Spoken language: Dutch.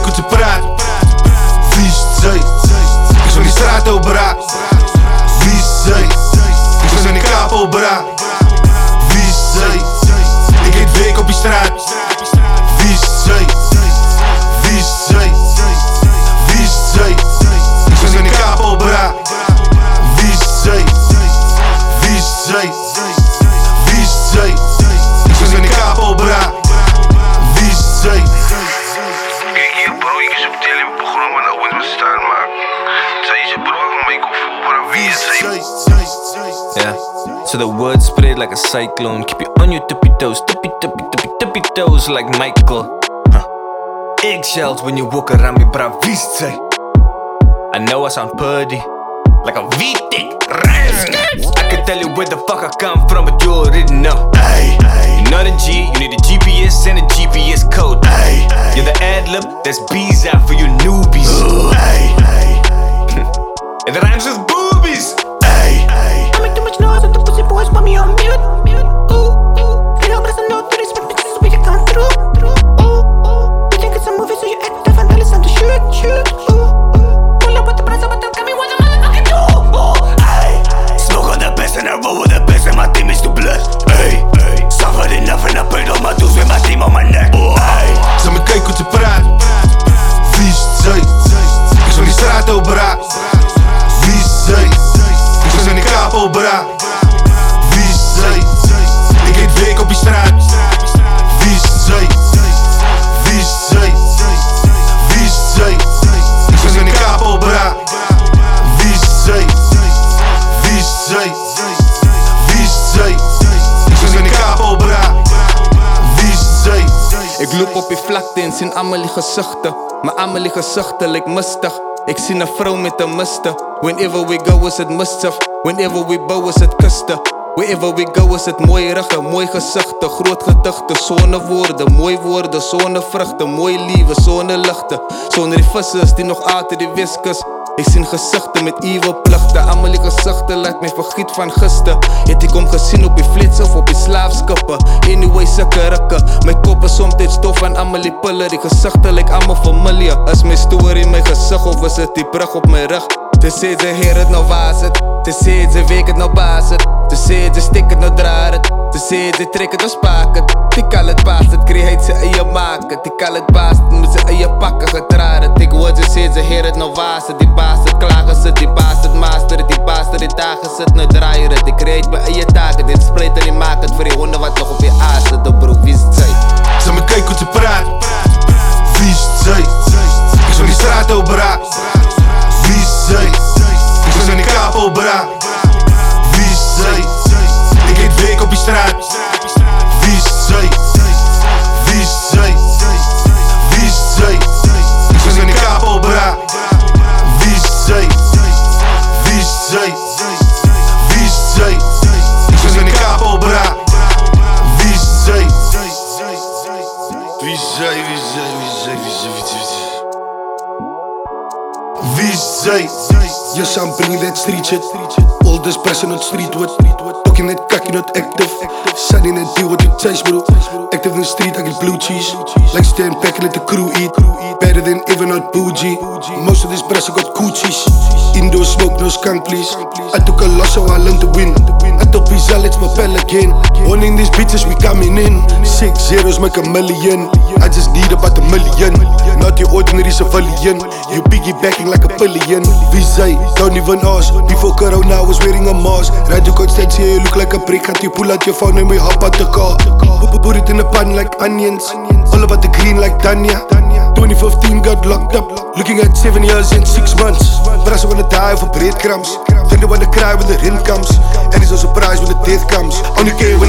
kijken hoe ze. Wie is zij? Ik zal die straat opera. Wie is zij? Ik in die kaap opera. Wie is zij? Ik eet week op die straat. So the word spread like a cyclone. Keep you on your tippy toes, tippy tippy tippy tippy toes like Michael. Huh. Eggshells when you walk around me, bruh. I know I sound puddy, like a V-Dick. I can tell you where the fuck I come from, but you already know. You're not a G, you need a GPS and a GPS code. You're the ad lib, that's bees out for you newbies. it rhymes with Wie zij? Ik eet week op die straat. Wie zij? Wie zij? Wie zij? Ik zal in die kaap opera. Wie zij? Wie zij? Wie zij? Ik zal in die kaap opera. Wie zij? Ik loop op die vlakte en zie Amelie gezichten. Maar Amelie gezichten lijkt mistig. Ik zie een vrouw met een muster. Whenever we go is het mistig. Whenever we bow is het kusten. Wherever we go is het mooie ruggen, mooi gezichten, groot gedachten, zonder woorden, mooi woorden, zonder vruchten, mooi lieven, zonder lichten. Zonder die vissers die nog altijd die wiskus. Ik zie gezichten met evil plichten. Amelie gezichten laat mij vergiet van gister. Het ik om gezien op die flits of op die slaafskappen. Anyway, rukken. Mijn kop is soms stof van Amelie pullen. Die gezichten lijkt allemaal familie. Is mijn story in mijn gezicht of is die brug op mijn rug? Ze zei ze heer het nou was het. Ze zei ze week het nou baas het. Ze zei ze stik het nou draad het. Ze zei ze trek het nou spaak het. Die kan het baas het, zijn eigen maken. Die het baas het, moet zijn eigen pakken gedraad het. Ik hoor ze zei ze heer het nou het. Die baas het, klagen ze, die baas het, master het. Die baas het, die dagen zit nou draaien het. Ik kreeg mijn eigen taken, dit spreekt en die maakt het voor die honden wat nog op je aas zit. De broek, wie is het zij? Zal me kijken hoe ze praat. Wie is zij? Ik zal die straat opera. Wie is zij? Ik in die kaap opera. Zij? Je son bringing that street shit. Oldest person on street wood. Talking that cocky, not active. Sunny that deal with the chase, bro. Active in the street, I get blue cheese. Like stand back and let the crew eat. Better than even not bougie. Most of this press I got coochies. Indoor smoke, no skunk, please. I took a loss, so I learned to win. I told Pizza, propel again. Owning these bitches, we coming in. Six zeros make a million. I just need about a million. Not your ordinary civilian. You piggybacking like a billion. Visa, don't even ask. Before Corona, I was wearing a mask. Radio Constantia, you look like a brick. Had you pull out your phone and we hop out the car. Put- it in a pan like onions. All about the green like Tanya. 2015 got locked up. Looking at seven years and six months. But I wanna die for breadcrumbs. Then they wanna cry when the rent comes. And it's no surprise when the death comes. Only care when